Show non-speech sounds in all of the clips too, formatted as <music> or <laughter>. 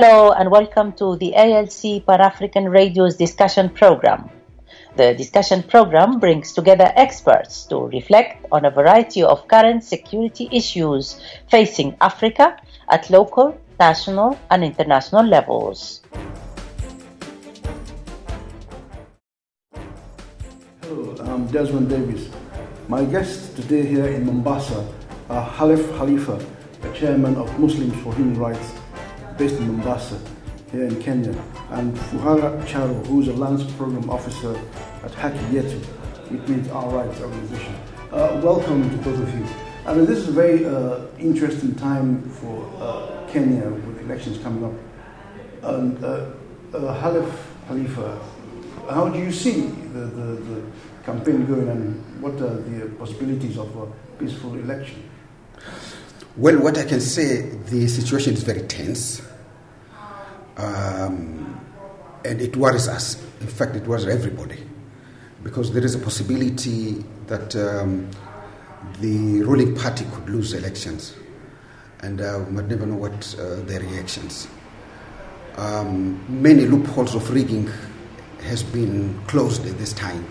Hello and welcome to the ALC Pan African Radio's discussion program. The discussion program brings together experts to reflect on a variety of current security issues facing Africa at local, national, and international levels. Hello, I'm Desmond Davis. My guests today here in Mombasa are Khelef Khalifa, the chairman of Muslims for Human Rights based in Mombasa, here in Kenya, and Furaha Charo, who's a lands program officer at Haki Yetu, which means Our Rights Organization. Uh, welcome to both of you. I mean, this is a very uh, interesting time for uh, Kenya with elections coming up. And uh, uh, Khelef Khalifa, how do you see the, the, the campaign going and what are the possibilities of a peaceful election? Well, what I can say, the situation is very tense. Um, and it worries us. In fact, it worries everybody. Because there is a possibility that um, the ruling party could lose elections. And uh, we might never know what uh, their reactions. Um, many loopholes of rigging has been closed at this time.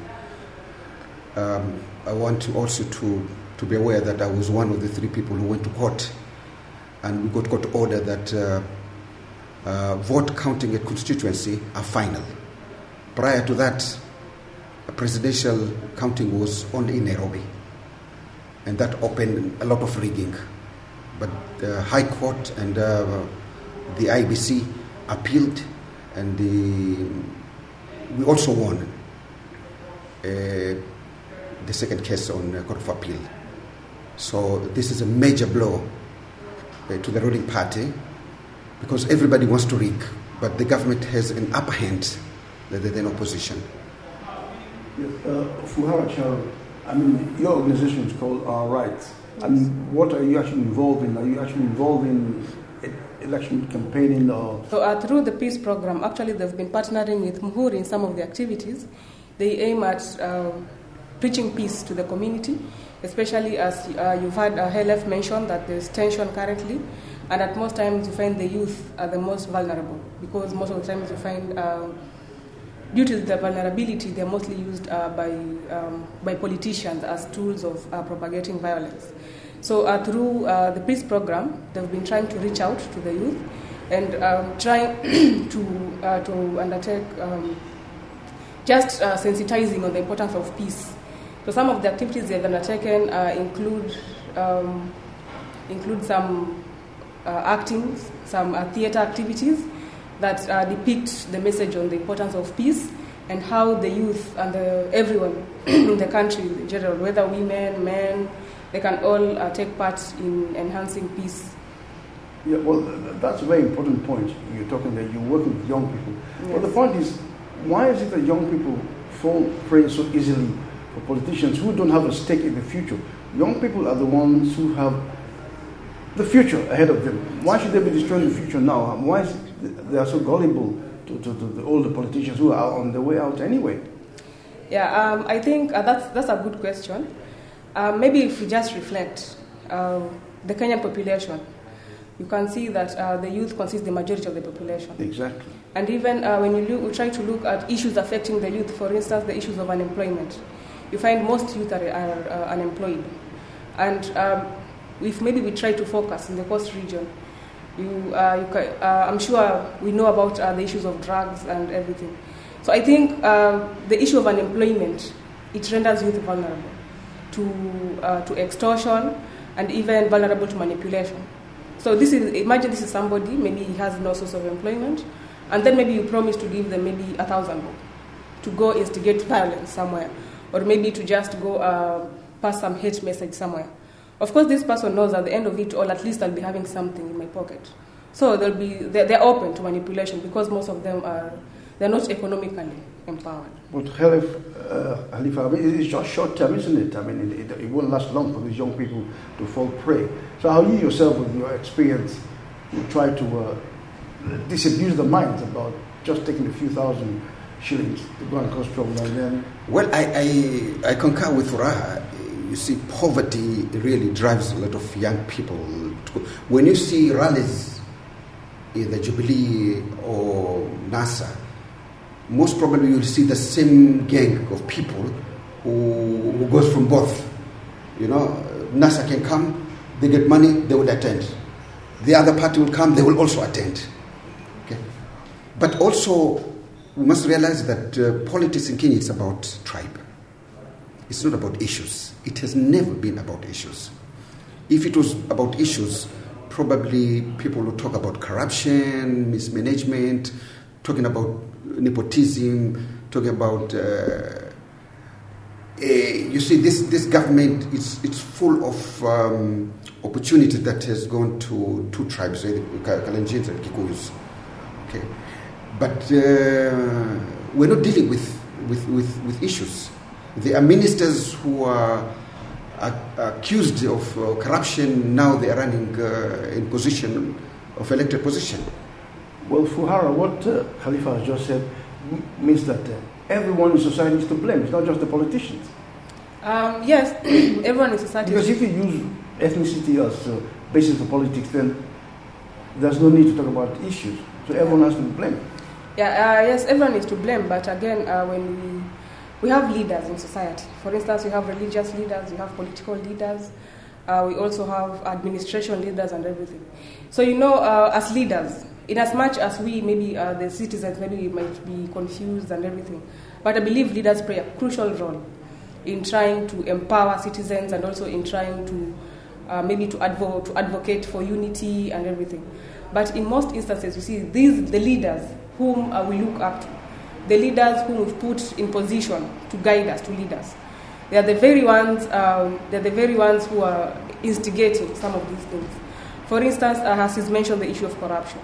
Um, I want to also to, to be aware that I was one of the three people who went to court and we got court order that uh, uh, vote counting at constituency are final. Prior to that, presidential counting was only in Nairobi, and that opened a lot of rigging. But the High Court and uh, the IEBC appealed, and the, we also won uh, the second case on uh, Court of Appeal. So this is a major blow uh, to the ruling party because everybody wants to rig, but the government has an upper hand rather than opposition. Yes, uh, Furaha Charo, I mean, your organization is called Our Rights. I mean, what are you actually involved in? Are you actually involved in election campaigning or? So uh, through the peace program, actually they've been partnering with Muhuri in some of the activities. They aim at uh, preaching peace to the community, especially as uh, you've had uh, Khelef mention that there's tension currently. And at most times, you find the youth are the most vulnerable because most of the times you find, uh, due to the vulnerability, they're mostly used uh, by, um, by politicians as tools of uh, propagating violence. So, uh, through uh, the peace program, they've been trying to reach out to the youth and um, trying <clears throat> to, to undertake um, just sensitizing on the importance of peace. So, some of the activities they've undertaken include, um, include some uh, acting, some uh, theater activities that uh, depict the message on the importance of peace and how the youth and the, everyone <clears throat> in the country in general, whether women, men, they can all uh, take part in enhancing peace. Yeah, well, that's a very important point. You're talking that you're working with young people. Yes. But the point is, why is it that young people fall prey so easily for politicians who don't have a stake in the future? Young people are the ones who have the future ahead of them. Why should they be destroying the future now? Why is they are so gullible to, to, to the, all the politicians who are on the way out anyway? Yeah, um, I think uh, that's, that's a good question. Uh, maybe if we just reflect, uh, the Kenyan population, you can see that uh, the youth consists the majority of the population. Exactly. And even uh, when you look, we try to look at issues affecting the youth, for instance, the issues of unemployment, you find most youth are, are uh, unemployed. And um, if maybe we try to focus in the coast region, you, uh, you uh, I'm sure we know about uh, the issues of drugs and everything. So I think uh, the issue of unemployment it renders youth vulnerable to uh, to extortion and even vulnerable to manipulation. So this is imagine this is somebody maybe he has no source of employment, and then maybe you promise to give them maybe a thousand to go instigate violence somewhere, or maybe to just go uh, pass some hate message somewhere. Of course, this person knows at the end of it all, at least I'll be having something in my pocket. So they'll be, they're, they're open to manipulation because most of them are, they're not economically empowered. But Khelef, uh, I mean, it's just short term, isn't it? I mean, it, it, it, won't last long for these young people to fall prey. So how you yourself, with your experience, you try to uh, disabuse the minds about just taking a few thousand shillings to go and cause trouble and then... Well, I, I, I concur with Furaha you see, poverty really drives a lot of young people. To, when you see rallies either Jubilee or NASA, most probably you'll see the same gang of people who, who goes from both. You know, NASA can come, they get money, they will attend. The other party will come, they will also attend. Okay? But also, we must realize that uh, politics in Kenya is about tribe. It's not about issues. It has never been about issues. If it was about issues, probably people would talk about corruption, mismanagement, talking about nepotism, talking about. Uh, uh, you see, this, this government is it's full of um, opportunity that has gone to two tribes, uh, Kalenjins and Kikuyus. Okay, but uh, we're not dealing with, with, with, with issues. There are ministers who are accused of uh, corruption. Now they are running uh, in position of elected position. Well, Furaha, what uh, Khalifa has just said m- means that uh, everyone in society is to blame. It's not just the politicians. Um, yes, <clears throat> everyone in society. Because if you use ethnicity as a basis for politics, then there's no need to talk about issues. So everyone has to be blamed. Yeah, uh, yes, everyone is to blame, but again, uh, when we, we have leaders in society, for instance, we have religious leaders, we have political leaders, uh, we also have administration leaders and everything. So, you know, uh, as leaders, in as much as we, maybe uh, the citizens, maybe we might be confused and everything, but I believe leaders play a crucial role in trying to empower citizens and also in trying to uh, maybe to, advo- to advocate for unity and everything. But in most instances, you see, these the leaders whom uh, we look up to, the leaders whom we've put in position to guide us, to lead us. They are the very ones. Um, they're the very ones who are instigating some of these things. For instance, uh, as he's mentioned the issue of corruption.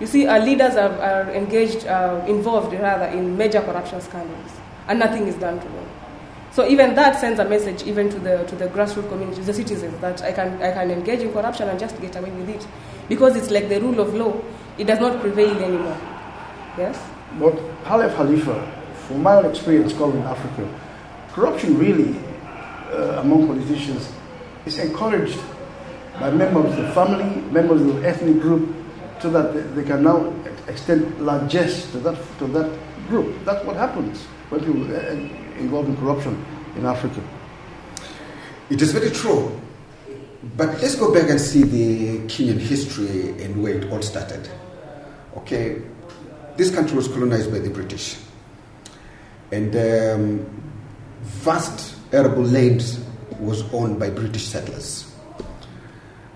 You see, our leaders are, are engaged, uh, involved rather, in major corruption scandals, and nothing is done to them. So even that sends a message even to the to the grassroots communities, the citizens, that I can I can engage in corruption and just get away with it, because it's like the rule of law. It does not prevail anymore. Yes. But Khelef Khalifa, from my own experience covering Africa, corruption really uh, among politicians is encouraged by members of the family, members of the ethnic group, so that they, they can now extend largesse to that to that group. That's what happens when people uh, involved in corruption in Africa. It is very true. But let's go back and see the Kenyan history and where it all started. Okay, this country was colonized by the British, and um, vast arable land was owned by British settlers.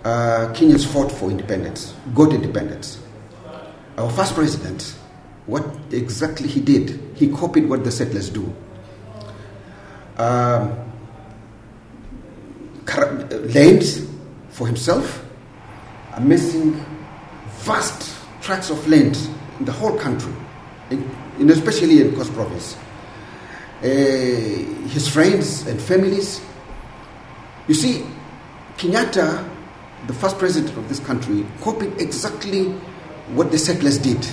Uh, Kenyans fought for independence, got independence. Our first president, what exactly he did, he copied what the settlers do. Um, lands for himself, amassing vast tracts of land in the whole country, in, especially in Coast Province. Uh, his friends and families. You see, Kenyatta, the first president of this country, copied exactly what the settlers did.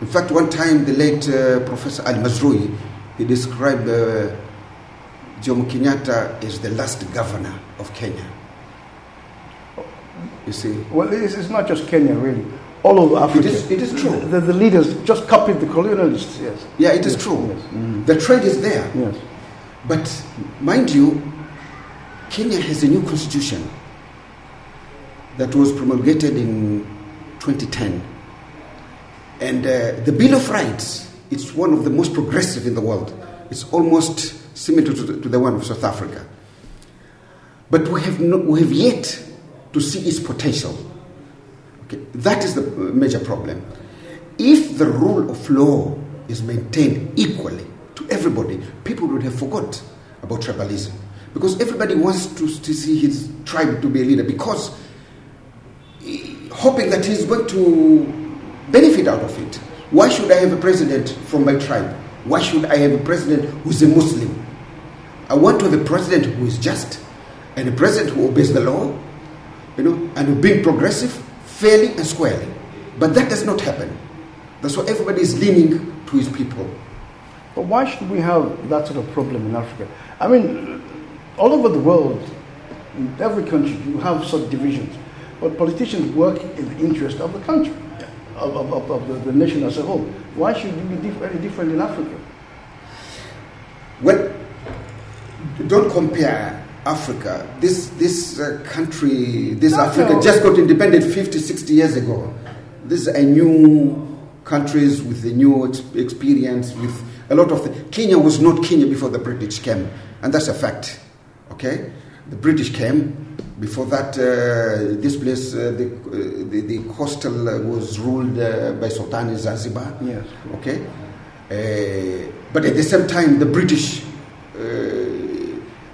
In fact, one time the late uh, Professor Ali Mazrui, he described uh, Jomo Kenyatta as the last governor of Kenya. You see? Well, it's, it's not just Kenya, really. All over Africa. It is, it is true. The, the leaders just copied the colonialists, yes. Yeah, it is Yes, true. yes. Mm. The trade is there. Yes. But mind you, Kenya has a new constitution that was promulgated in 2010. And uh, the Bill of Rights, it's one of the most progressive in the world. It's almost similar to the, to the one of South Africa. But we have, no, we have yet to see its potential. Okay, that is the major problem. If the rule of law is maintained equally to everybody, people would have forgot about tribalism. Because everybody wants to, to see his tribe to be a leader because eh, hoping that he's going to benefit out of it. Why should I have a president from my tribe? Why should I have a president who's a Muslim? I want to have a president who is just and a president who obeys the law, you know, and who being progressive, fairly and squarely. But that does not happen. That's why everybody is leaning to his people. But why should we have that sort of problem in Africa? I mean, all over the world, in every country, you have such divisions. But politicians work in the interest of the country. of, of, of the, the, nation as a whole. Why should it be diff- any different in Africa? Well, don't compare Africa. This, this uh, country, this no, Africa no. just got independent 50, 60 years ago. This is a new countries with a new experience, with a lot of Kenya was not Kenya before the British came, and that's a fact. Okay, the British came. Before that, uh, this place, uh, the, uh, the, the coastal was ruled uh, by Sultan Zanzibar. Yes. Okay, uh, but at the same time, the British uh,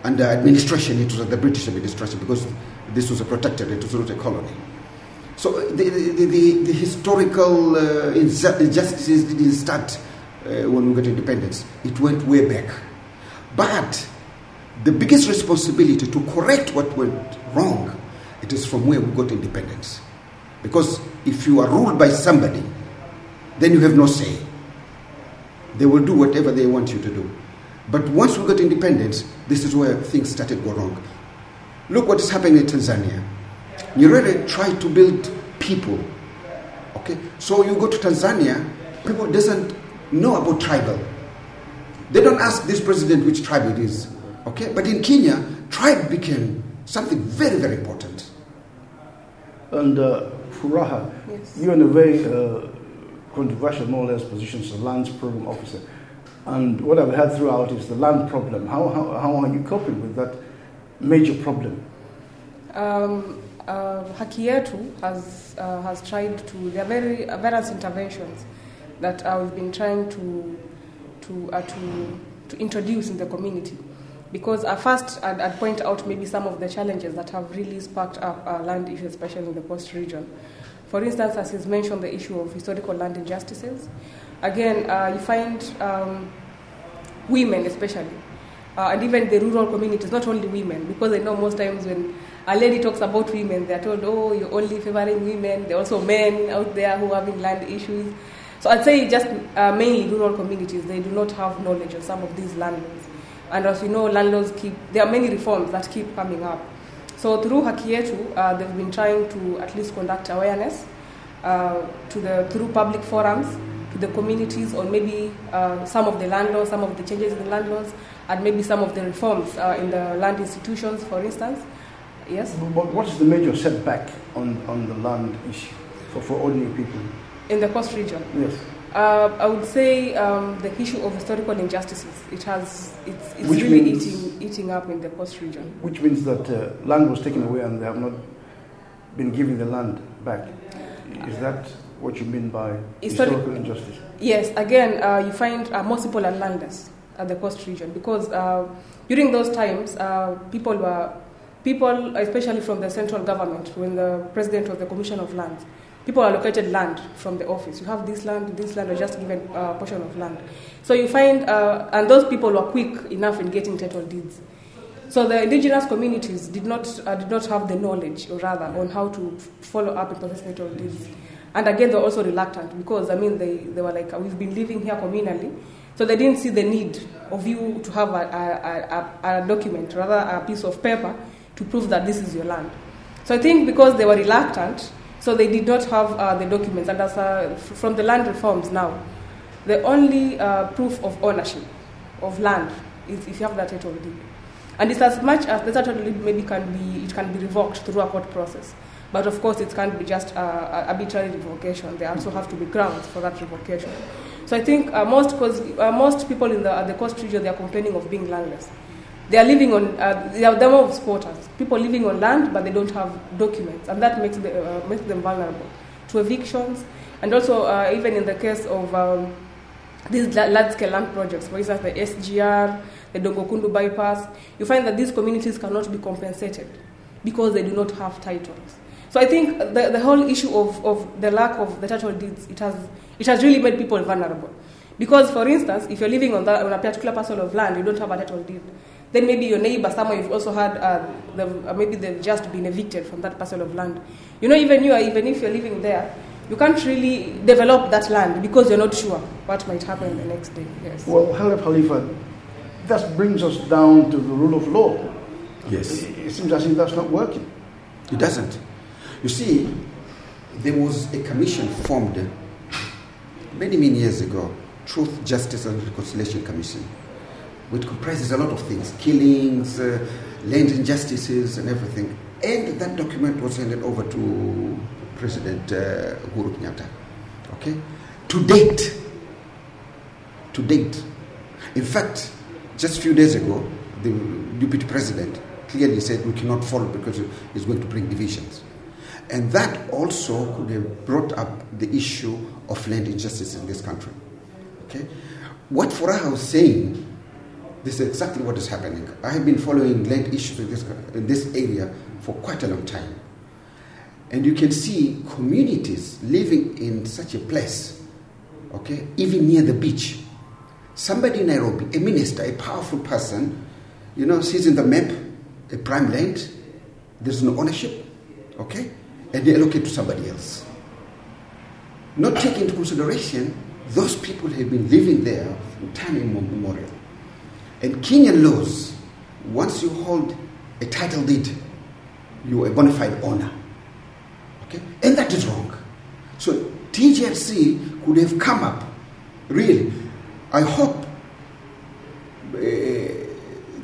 under administration, it was the British administration because this was a protectorate, it was not a colony. So the, the, the, the historical uh, injustices didn't start uh, when we got independence. It went way back. But the biggest responsibility to correct what went wrong, it is from where we got independence. Because if you are ruled by somebody, then you have no say. They will do whatever they want you to do. But once we got independence, this is where things started to go wrong. Look what is happening in Tanzania. Nyerere tried to build people. Okay, so you go to Tanzania, people doesn't know about tribal. They don't ask this president which tribe it is. Okay, but in Kenya, tribe became something very, very important. And uh, Furaha, yes. you're in a very uh, controversial, more or less, position as a lands program officer. And what I've heard throughout is the land problem. How, how, how are you coping with that major problem? Um, uh, has, uh, has tried to, there are very, uh, various interventions that uh, we've been trying to, to, uh, to, to introduce in the community. Because at first, I'd, I'd, point out maybe some of the challenges that have really sparked up uh, land issues, especially in the coast region. For instance, as he's mentioned, the issue of historical land injustices. Again, uh, you find um, women, especially, uh, and even the rural communities, not only women, because I know most times when a lady talks about women, they're told, oh, you're only favoring women. There are also men out there who are having land issues. So I'd say just uh, mainly rural communities, they do not have knowledge of some of these landlords. And as you know, landlords keep, there are many reforms that keep coming up. So through Haki Yetu, uh, they've been trying to at least conduct awareness uh, to the, through public forums the communities or maybe uh, some of the landlords, some of the changes in the landlords, and maybe some of the reforms uh, in the land institutions, for instance. Yes. But what is the major setback on, on the land issue for, for ordinary people? In the coast region? Yes. Uh, I would say um, the issue of historical injustices. It has, it's, it's really means, eating, eating up in the coast region. Which means that uh, land was taken away and they have not been given the land back. Is that what you mean by historical injustice? Yes. Again, uh, you find uh, are landless at the coast region because uh, during those times, uh, people were people, especially from the central government, when the president of the Commission of Lands, people allocated land from the office. You have this land, this land, are just given a portion of land. So you find, uh, and those people were quick enough in getting title deeds. So the indigenous communities did not uh, did not have the knowledge, or rather, on how to follow up and process title deeds. And again, they were also reluctant because I mean, they, they were like, we've been living here communally, so they didn't see the need of you to have a, a, a, a document, rather a piece of paper to prove that this is your land. So I think because they were reluctant, so they did not have uh, the documents. And as uh, from the land reforms now, the only uh, proof of ownership of land is if you have that title deed. And it's as much as the title deed maybe can be, it can be revoked through a court process. But of course, it can't be just uh, arbitrary revocation. There also have to be grounds for that revocation. So I think uh, most, cause, uh, most people in the, the coast region, they are complaining of being landless. They are living on, uh, they are them of squatters, people living on land, but they don't have documents, and that makes, the, uh, makes them vulnerable to evictions. And also, uh, even in the case of um, these large scale land projects, for instance, the SGR, the Dongo Kundu bypass, you find that these communities cannot be compensated because they do not have titles. So I think the, the whole issue of, of the lack of the title deeds, it has, it has really made people vulnerable. Because, for instance, if you're living on, that, on a particular parcel of land, you don't have a title deed, then maybe your neighbor, somewhere you've also had, uh, the, uh, maybe they've just been evicted from that parcel of land. You know, even you, are, even if you're living there, you can't really develop that land because you're not sure what might happen the next day. Yes. Well, Khelef Khalifa, that brings us down to the rule of law. Yes. It, it seems as if that's not working. It doesn't. You see, there was a commission formed many, many years ago, Truth, Justice and Reconciliation Commission, which comprises a lot of things killings, uh, land injustices, and everything. And that document was handed over to President uh, Kenyatta. Okay? To date, to date, in fact, just a few days ago, the deputy president clearly said we cannot follow because it's going to bring divisions. And that also could have brought up the issue of land injustice in this country. Okay? What Furaha was saying, this is exactly what is happening. I have been following land issues in this, in this area for quite a long time. And you can see communities living in such a place, okay, even near the beach. Somebody in Nairobi, a minister, a powerful person, you know, sees in the map a prime land, there's no ownership, okay, and they allocate to somebody else. Not taking into consideration those people who have been living there from time immemorial. And Kenyan laws, once you hold a title deed, you are a bona fide owner. Okay? And that is wrong. So TJRC could have come up, really. I hope uh, the,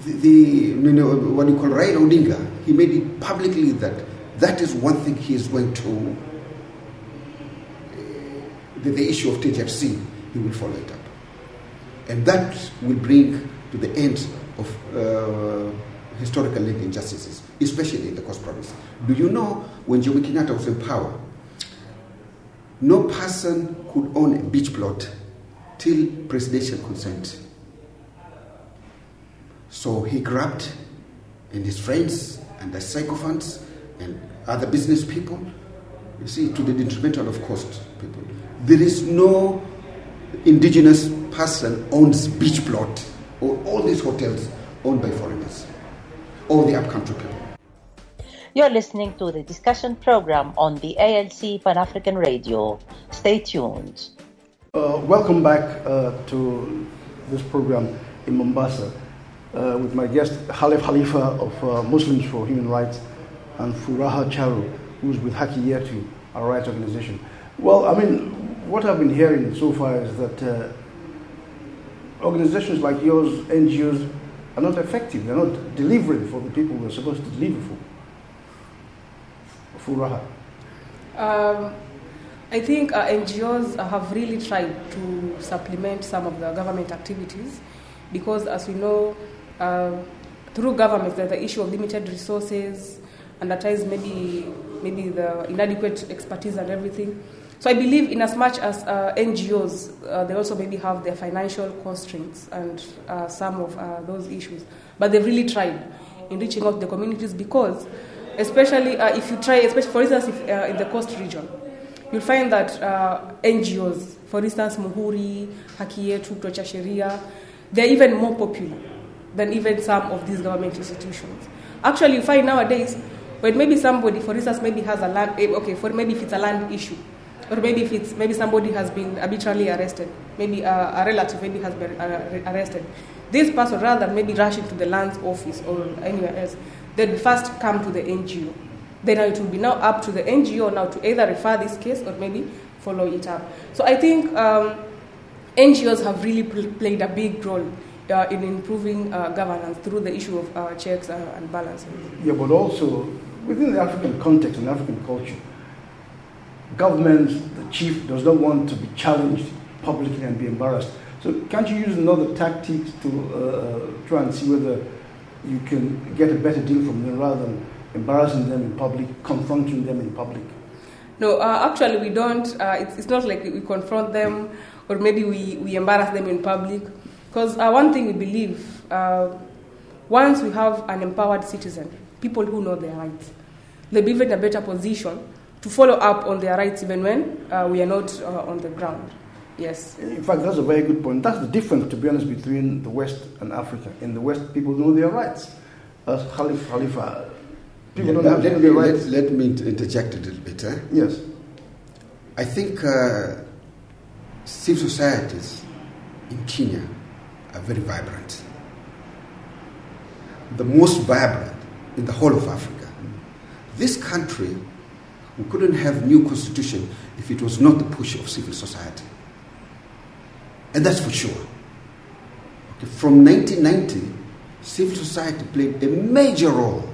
the, you know, what you call Raila Odinga, he made it publicly that that is one thing he is going to, uh, the, the, issue of TJRC, he will follow it up. And that will bring to the end of uh, historical land injustices, especially in the Coast Province. Do you know when Jomo Kenyatta was in power, no person could own a beach plot till presidential consent. So he grabbed and his friends and the sycophants and other business people, you see, to the detrimental of cost people. There is no indigenous person owns beach plot or all these hotels owned by foreigners or the upcountry people. You're listening to the discussion program on the ALC Pan African Radio. Stay tuned. Uh, welcome back uh, to this program in Mombasa uh, with my guest Khelef Khalifa of uh, Muslims for Human Rights and Furaha Charo, who's with Haki Yetu, our rights organization. Well, I mean, what I've been hearing so far is that uh, organizations like yours, NGOs, are not effective. They're not delivering for the people we're supposed to deliver for. Furaha. Um, I think uh, NGOs have really tried to supplement some of the government activities because, as we know, uh, through governments, there's the issue of limited resources, and at times maybe maybe the inadequate expertise and everything. So I believe, in as much as uh, NGOs, uh, they also maybe have their financial constraints and uh, some of uh, those issues, but they've really tried in reaching out to the communities because, especially uh, if you try, especially for instance, if, uh, in the coast region, you'll find that NGOs, for instance, Muhuri, Haki Yetu, Tocha Sheria, they're even more popular than even some of these government institutions. Actually, you find nowadays when maybe somebody, for instance, maybe has a land, eh, okay, for maybe if it's a land issue, or maybe if it's maybe somebody has been arbitrarily arrested, maybe a, a relative maybe has been uh, arrested. This person, rather than maybe rushing to the land's office or anywhere else, they'd first come to the NGO. Then it will be now up to the NGO now to either refer this case or maybe follow it up. So I think um, NGOs have really pl- played a big role uh, in improving uh, governance through the issue of uh, checks uh, and balances. Yeah, but also within the African context and African culture, government, the chief, does not want to be challenged publicly and be embarrassed. So can't you use another tactics to uh, try and see whether you can get a better deal from them rather than embarrassing them in public, confronting them in public? No, uh, actually we don't. Uh, it's, it's, not like we confront them or maybe we, we embarrass them in public. Because uh, one thing we believe, uh, once we have an empowered citizen, people who know their rights, they'll be in a better position to follow up on their rights even when uh, we are not uh, on the ground. Yes. In fact, that's a very good point. That's the difference, to be honest, between the West and Africa. In the West, people know their rights. As Khelef Khalifa, people don't have let, their me, rights. Let, let, me interject a little bit. Eh? Yes. I think uh, civil societies in Kenya are very vibrant. The most vibrant in the whole of Africa. This country We couldn't have new constitution if it was not the push of civil society. And that's for sure. Okay, from 1990, civil society played a major role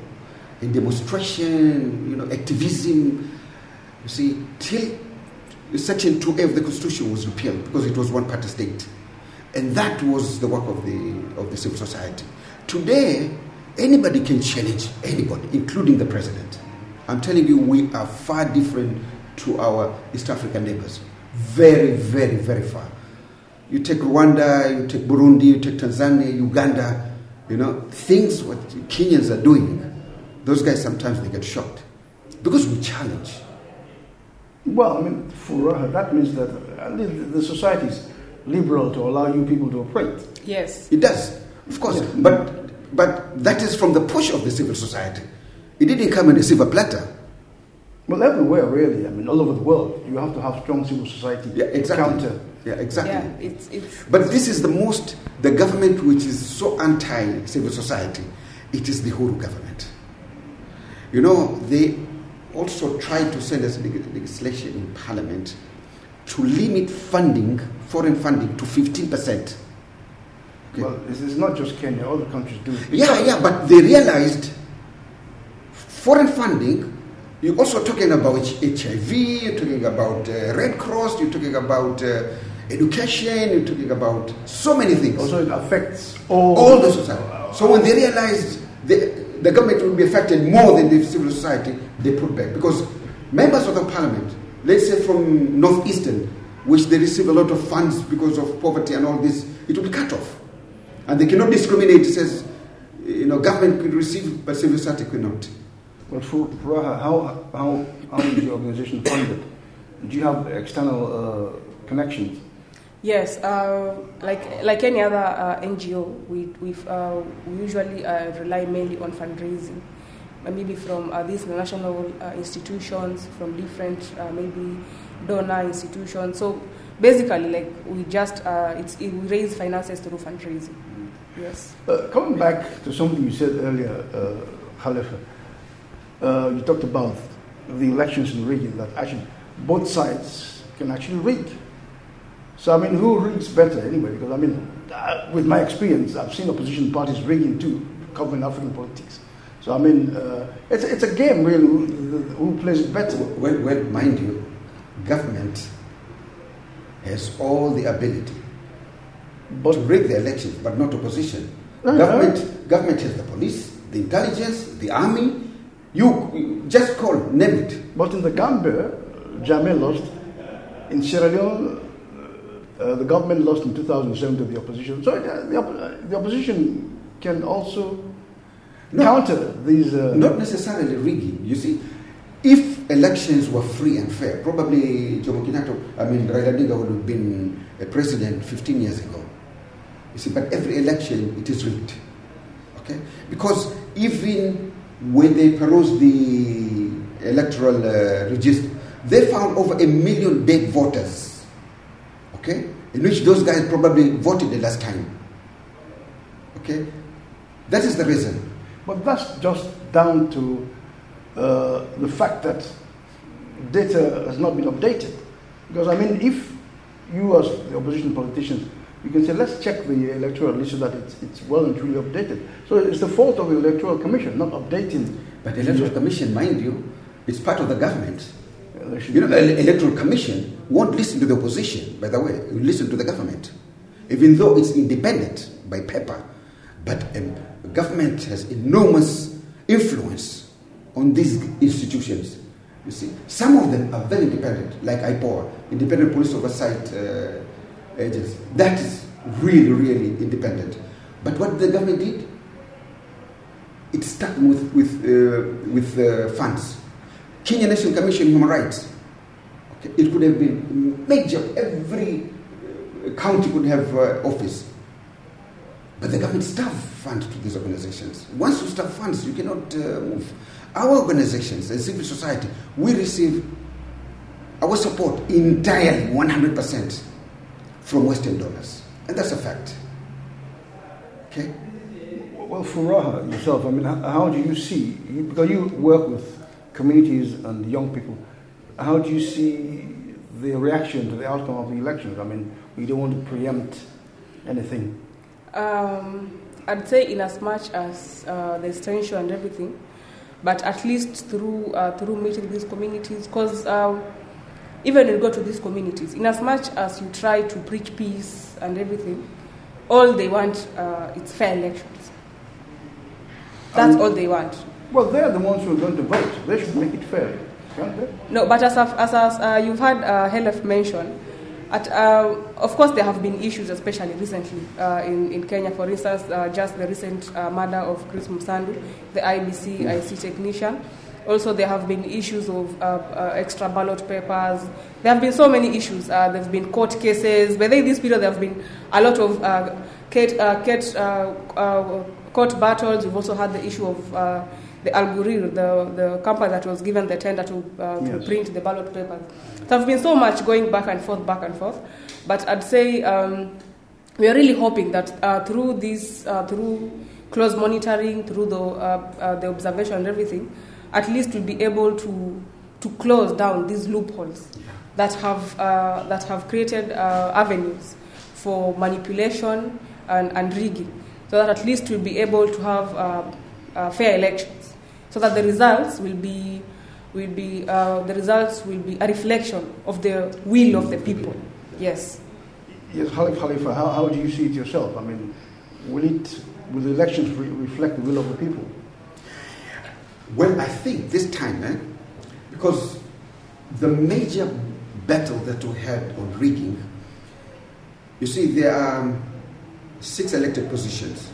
in demonstration, you know, activism. You see, till Section 2A of the Constitution was repealed because it was one-party state. And that was the work of the, of the civil society. Today, anybody can challenge anybody, including the president. I'm telling you, we are far different to our East African neighbors. Very, very, very far. You take Rwanda, you take Burundi, you take Tanzania, Uganda, you know, things what Kenyans are doing, those guys sometimes they get shocked because we challenge. Well, I mean, for uh, that means that uh, the, the society is liberal to allow you people to operate. Yes. It does, of course, but but that is from the push of the civil society. It didn't come in a silver platter. Well, everywhere, really. I mean, all over the world, you have to have strong civil society Yeah, exactly. counter. Yeah, exactly. Yeah, it's, it's But this is the most, the government which is so anti civil society, it is the whole government. You know, they also tried to send us legislation in parliament to limit funding, foreign funding, to 15%. Well, this is not just Kenya, all the countries do it. Yeah, yeah, but they realized foreign funding, you're also talking about HIV, you're talking about uh, Red Cross, you're talking about uh, education, you're talking about so many things. Also, it affects all, all the society. So when they realized the, the government will be affected more than the civil society, they put back. Because members of the parliament, let's say from Northeastern, which they receive a lot of funds because of poverty and all this, it will be cut off. And they cannot discriminate. It says, you know, government could receive, but civil society could not. But Furaha, how, how, how is your organization funded? Do you have external uh, connections? Yes, uh, like like any other uh, NGO, we we've, uh, we usually uh, rely mainly on fundraising, uh, maybe from uh, these national uh, institutions, from different uh, maybe donor institutions. So basically, like we just uh, it's we raise finances through fundraising. Yes. Uh, coming back to something you said earlier, uh, Khalifa, uh, you talked about the elections in the region that actually both sides can actually rig. So, I mean, who rigs better anyway? Because, I mean, uh, with my experience, I've seen opposition parties rigging too, covering African politics. So, I mean, uh, it's, it's a game, really, who, who plays it better. Well, well, mind you, government has all the ability But to rig the elections, but not opposition. No, no. government, government has the police, the intelligence, the army. You, you just call, name it. But in the Gambia, Jammeh lost. In Sierra Leone, uh, the government lost in 2007 to the opposition. So uh, the, op- the opposition can also No. counter these. Uh, Not necessarily rigging. You see, if elections were free and fair, probably Jomo Kenyatta, I mean, Raila Odinga would have been a president 15 years ago. You see, but every election it is rigged. Okay? Because even when they perused the electoral uh, register, they found over a million dead voters. Okay? In which those guys probably voted the last time. Okay? That is the reason. But that's just down to uh, the fact that data has not been updated. Because, I mean, if you, as the opposition politicians, you can say, let's check the electoral list so that it's, it's well and truly updated. So it's the fault of the Electoral Commission not updating. But the Electoral Commission, mind you, it's part of the government. election. You know, the Electoral Commission won't listen to the opposition, by the way, it will listen to the government. Even though it's independent by paper, but um, government has enormous influence on these institutions. You see, some of them are very independent, like IPOA, Independent Police Oversight uh, Agency. That is really, really independent. But what the government did, it stuck with, with, uh, with uh, funds. Kenya National Commission on Human Rights. Okay, it could have been major. Every uh, county could have uh, office. But the government staff fund to these organizations. Once you staff funds, you cannot uh, move. Our organizations and civil society, we receive our support entirely, 100% from Western donors. And that's a fact. Okay? Well, Furaha yourself, I mean, how, how do you see? Because you work with communities and young people. How do you see the reaction to the outcome of the elections? I mean, we don't want to preempt anything. Um, I'd say in as much as uh, there's tension and everything, but at least through uh, through meeting these communities, because um, even when you go to these communities, in as much as you try to preach peace and everything, all they want uh, is fair elections. That's Um, all they want. Well, they're the ones who are going to vote. They should make it fair, can't they? No, but as, I've- as, as uh, you've had uh, Khelef mention, at, uh, of course there have been issues, especially recently uh, in, in Kenya. For instance, uh, just the recent uh, murder of Chris Msando, the IEBC ICT technician. Also, there have been issues of uh, uh, extra ballot papers. There have been so many issues. Uh, there have been court cases. But in this period, there have been a lot of uh, Kate, uh, Kate, uh, uh, court battles. We've also had the issue of uh, the Al Ghurair, the, the company that was given the tender to, uh, to Yes. print the ballot papers. There have been so much going back and forth, back and forth. But I'd say um, we are really hoping that uh, through this, uh, through close monitoring, through the, uh, uh, the observation and everything, at least we'll be able to, to close down these loopholes that have, uh, that have created uh, avenues for manipulation and, and rigging, so that at least we'll be able to have uh, uh, fair elections, so that the results will be, will be uh, the results will be a reflection of the will of the people. Yes. Yes, Khelef how, how do you see it yourself? I mean, will it, will the elections re- reflect the will of the people? Well, I think this time, eh, because the major battle that we had on rigging, you see, there are um, six elected positions.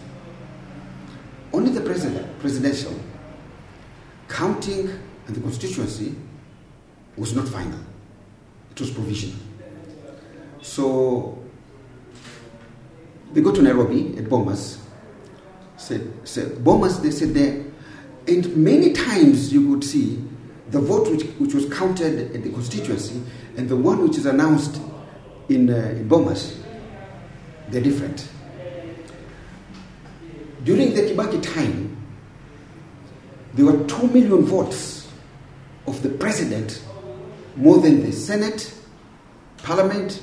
Only the president, presidential, counting and the constituency was not final. It was provisional. So they go to Nairobi at Bomas. Said, said Bomas, they said there, and many times you would see the vote which, which was counted at the constituency and the one which is announced in, uh, in Bomas, they're different. During the Kibaki time, there were 2 million votes of the president more than the Senate, Parliament,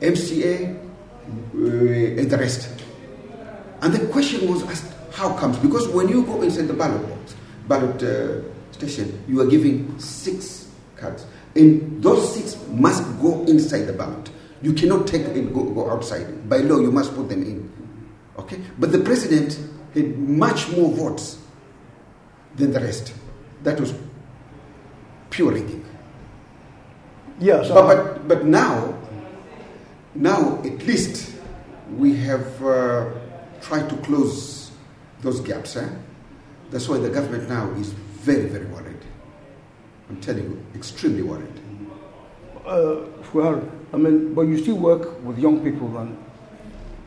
MCA, uh, and the rest. And the question was asked, how comes? Because when you go inside the ballot ballot uh, station, you are giving six cards. And those six must go inside the ballot. You cannot take and go, go outside. By law, you must put them in. Okay? But the president had much more votes than the rest. That was pure rigging. Yeah, so But, but, but now, now at least we have uh, tried to close those gaps. Eh? That's why the government now is very, very worried. I'm telling you, extremely worried. uh, Fuhar, I mean, but you still work with young people and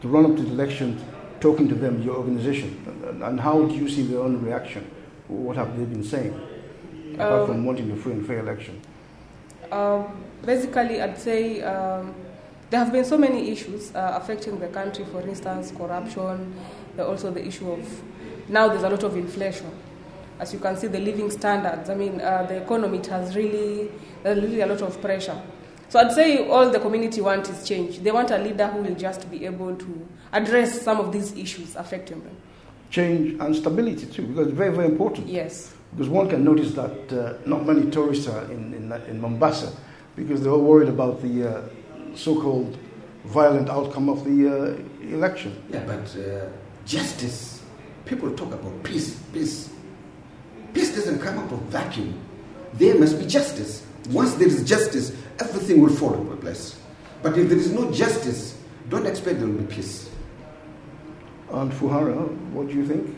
to run up to the election, talking to them, your organization, and, and how do you see their own reaction? What have they been saying, apart Um, from wanting a free and fair election? Um, basically, I'd say um, there have been so many issues uh, affecting the country. For instance, corruption. There also the issue of now there's a lot of inflation. As you can see, the living standards. I mean, uh, the economy it has really there's really a lot of pressure. So I'd say all the community want is change. They want a leader who will just be able to address some of these issues affecting them. Change and stability too, because it's very, very important. Yes. Because one can notice that uh, not many tourists are in, in, in Mombasa because they're all worried about the uh, so called violent outcome of the uh, election. Yeah, but uh, justice, people talk about peace, peace. Peace doesn't come out of vacuum. There must be justice. Once there is justice, everything will fall into place. But if there is no justice, don't expect there will be peace. And Furaha, what do you think?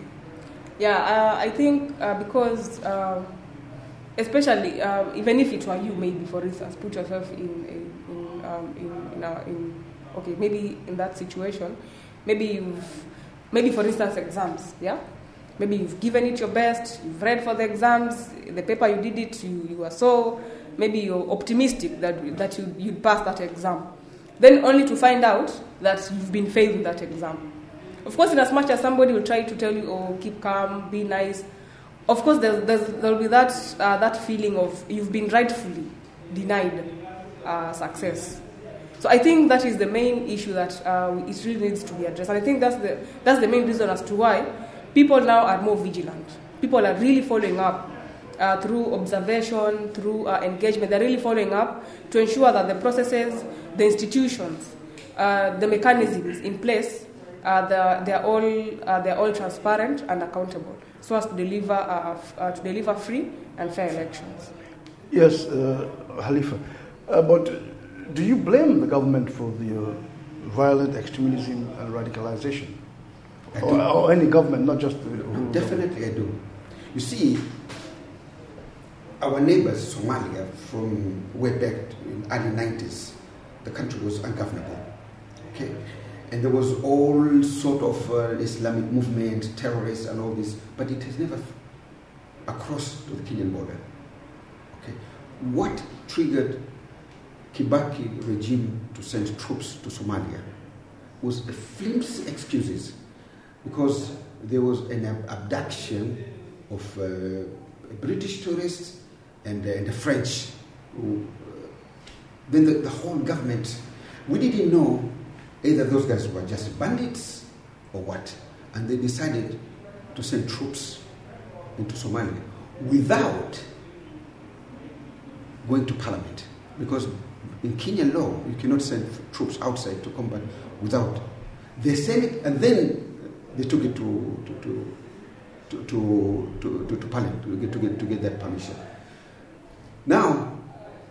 Yeah, uh, I think uh, because, uh, especially uh, even if it were you, maybe for instance, put yourself in in in, um, in, in, a, in okay, maybe in that situation, maybe you've maybe for instance exams, yeah, maybe you've given it your best, you've read for the exams, the paper you did it, you you are so maybe you're optimistic that that you you'd pass that exam, then only to find out that you've been failed that exam. Of course, in as much as somebody will try to tell you, oh, keep calm, be nice, of course, there's, there's, there'll be that, uh, that feeling of you've been rightfully denied uh, success. So I think that is the main issue that uh, it really needs to be addressed. And I think that's the, that's the main reason as to why people now are more vigilant. People are really following up uh, through observation, through uh, engagement. They're really following up to ensure that the processes, the institutions, uh, the mechanisms in place, uh, the, they're, all, they're all transparent and accountable so as to deliver, uh, uh, to deliver free and fair elections. Yes, uh, Khalifa. But do you blame the government for the uh, violent extremism and radicalization? Or, or any government, not just the whole Definitely, I do. You see, our neighbors, Somalia, from way back in early 90s, the country was ungovernable. Okay, and there was all sort of uh, Islamic movement, terrorists, and all this, but it has never across to the Kenyan border. Okay, what triggered Kibaki regime to send troops to Somalia was a flimsy excuses because there was an abduction of uh, British tourists and, uh, the French. Who, uh, then the, the whole government, we didn't know either those guys were just bandits or what. And they decided to send troops into Somalia without going to parliament. Because in Kenyan law, you cannot send troops outside to combat without. They sent it and then they took it to, to, to, to, to, to, to, parliament to get, to, get, to get that permission. Now,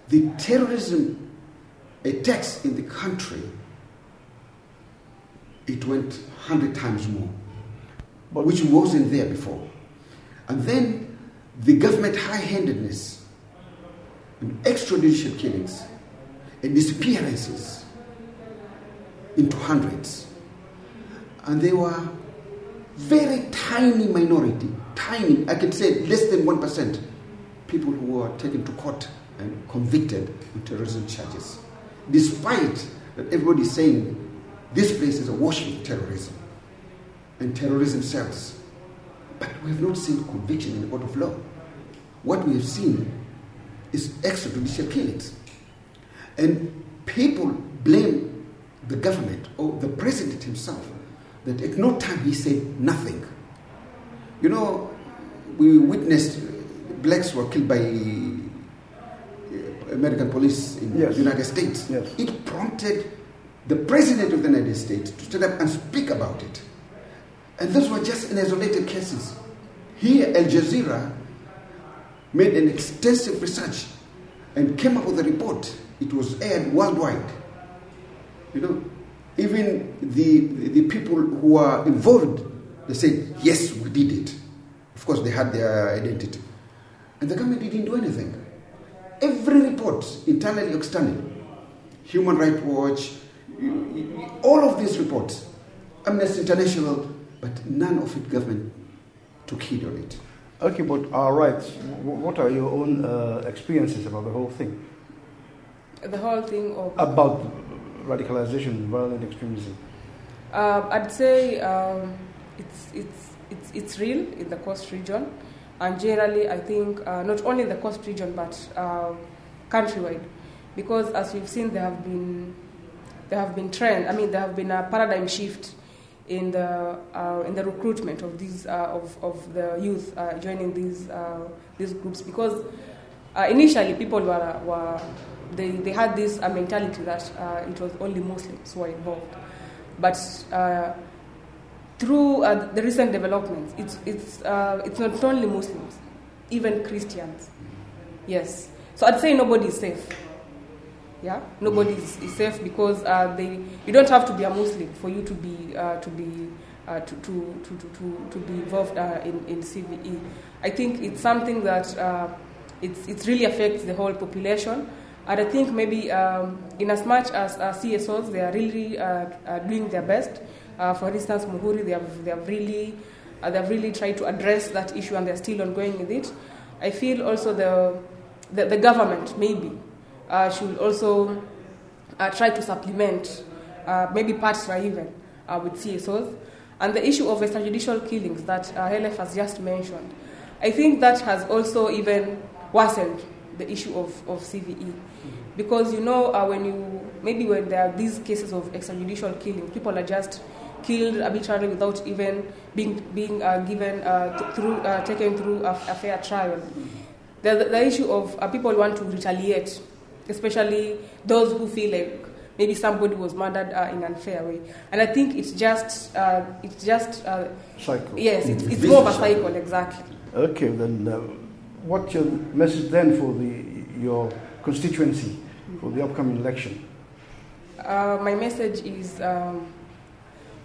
the terrorism attacks in the country, it went 100 times more, but which wasn't there before. And then the government high handedness and extrajudicial killings and disappearances into hundreds. And they were very tiny minority, tiny, I can say less than 1%, people who were taken to court and convicted on terrorism charges. Despite that everybody is saying this place is awash with terrorism and terrorism cells. But we have not seen conviction in the court of law. What we have seen is extrajudicial killings. And people blame the government or the president himself that at no time he said nothing. You know, we witnessed blacks were killed by uh, American police in Yes. the United States. Yes. It prompted the president of the United States to stand up and speak about it. And those were just in isolated cases. Here, Al Jazeera made an extensive research and came up with a report. It was aired worldwide. You know, even the, the people who are involved, they said, yes, we did it. Of course, they had their identity. And the government didn't do anything. Every report, internally, or externally, Human Rights Watch, all of these reports, Amnesty International, but none of it government took heed of it. Okay, but all right. what are your own uh, experiences about the whole thing? The whole thing of About radicalization, violent extremism? Uh, I'd say um, it's, it's, it's, it's real in the coast region, and generally, I think uh, not only in the coast region but uh, countrywide, because as we've seen, there have been there have been trend. I mean, there have been a paradigm shift in the uh, in the recruitment of these uh, of, of the youth uh, joining these uh, these groups because uh, initially people were, were they, they had this uh, mentality that it was only Muslims who were involved, but through the recent developments, it's it's it's not only Muslims, even Christians. Yes, so I'd say nobody is safe. Yeah, nobody is, is safe because uh, they you don't have to be a Muslim for you to be uh, to be uh, to, to, to, to, to, be involved uh, in, in CVE. I think it's something that uh, it's, it really affects the whole population. And I think maybe um, in as much as uh, CSOs, they are really doing their best. For instance, Muhuri, they have, they have really they have really tried to address that issue and they're still ongoing with it. I feel also the, the, the government maybe uh, should also uh, try to supplement, uh, maybe partner even, uh, with CSOs. And the issue of extrajudicial killings that uh, Khelef has just mentioned, I think that has also even worsened the issue of, of CVE. Because you know, uh, when you maybe when there are these cases of extrajudicial killing, people are just killed arbitrarily without even being being uh, given through taken through a, a, fair trial. The, the, the issue of uh, people want to retaliate, especially those who feel like maybe somebody was murdered uh, in an unfair way. And I think it's just uh, it's just cycle. Yes, it's, it's more of a cycle exactly. Okay, then what's your message then for the your constituency for the upcoming election? my message is. Um,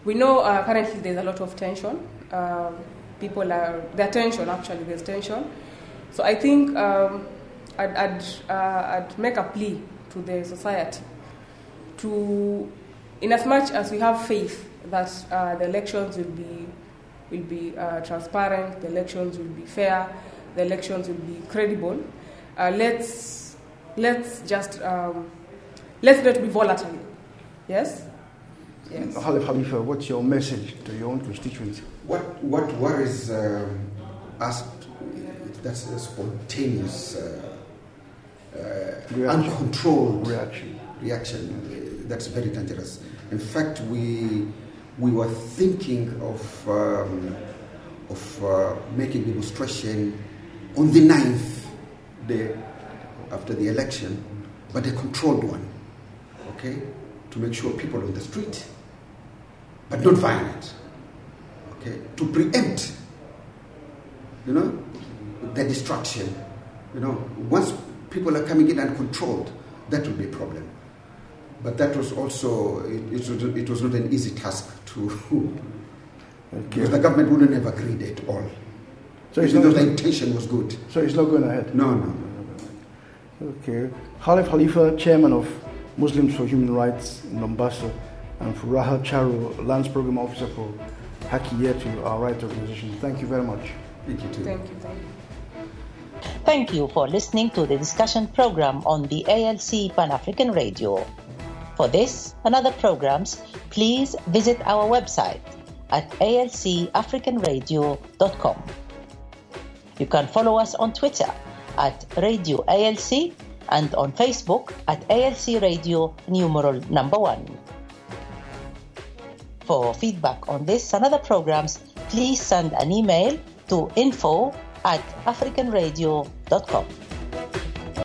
we know uh, currently there's a lot of tension. Uh, people are, there's tension actually, there's tension. So I think um, I'd, I'd, uh, I'd, make a plea to the society to, in as much as we have faith that uh, the elections will be, will be uh, transparent, the elections will be fair, the elections will be credible, uh, let's, let's just, um, let's not be volatile. Yes? Yes. Khelef Khalifa, what's your message to your own constituency? What, what worries um, us, that's a spontaneous, uh, uh, uncontrolled reaction. reaction. That's very dangerous. In fact, we, we were thinking of, um, of uh, making demonstration on the 9th day after the election, but a controlled one, okay, to make sure people on the street but not violent. Okay, to preempt, you know, the destruction. You know, once people are coming in uncontrolled, that will be a problem. But that was also it, it, was, it was not an easy task to. <laughs> okay. Because the government wouldn't have agreed at all. So it's not, the intention was good. So it's not going ahead. No, no, no. Okay, Khelef Khalifa, chairman of Muslims for Human Rights in Mombasa and Furaha Charo, Lands Program Officer for Haki Yetu, our rights organization. Thank you very much. Thank you too. Thank you. Thank you. Thank you for listening to the discussion program on the ALC Pan African Radio. For this and other programs, please visit our website at alcafricanradio.com. You can follow us on Twitter at Radio ALC and on Facebook at ALC Radio numeral number one. For feedback on this and other programs, please send an email to info at africanradio.com.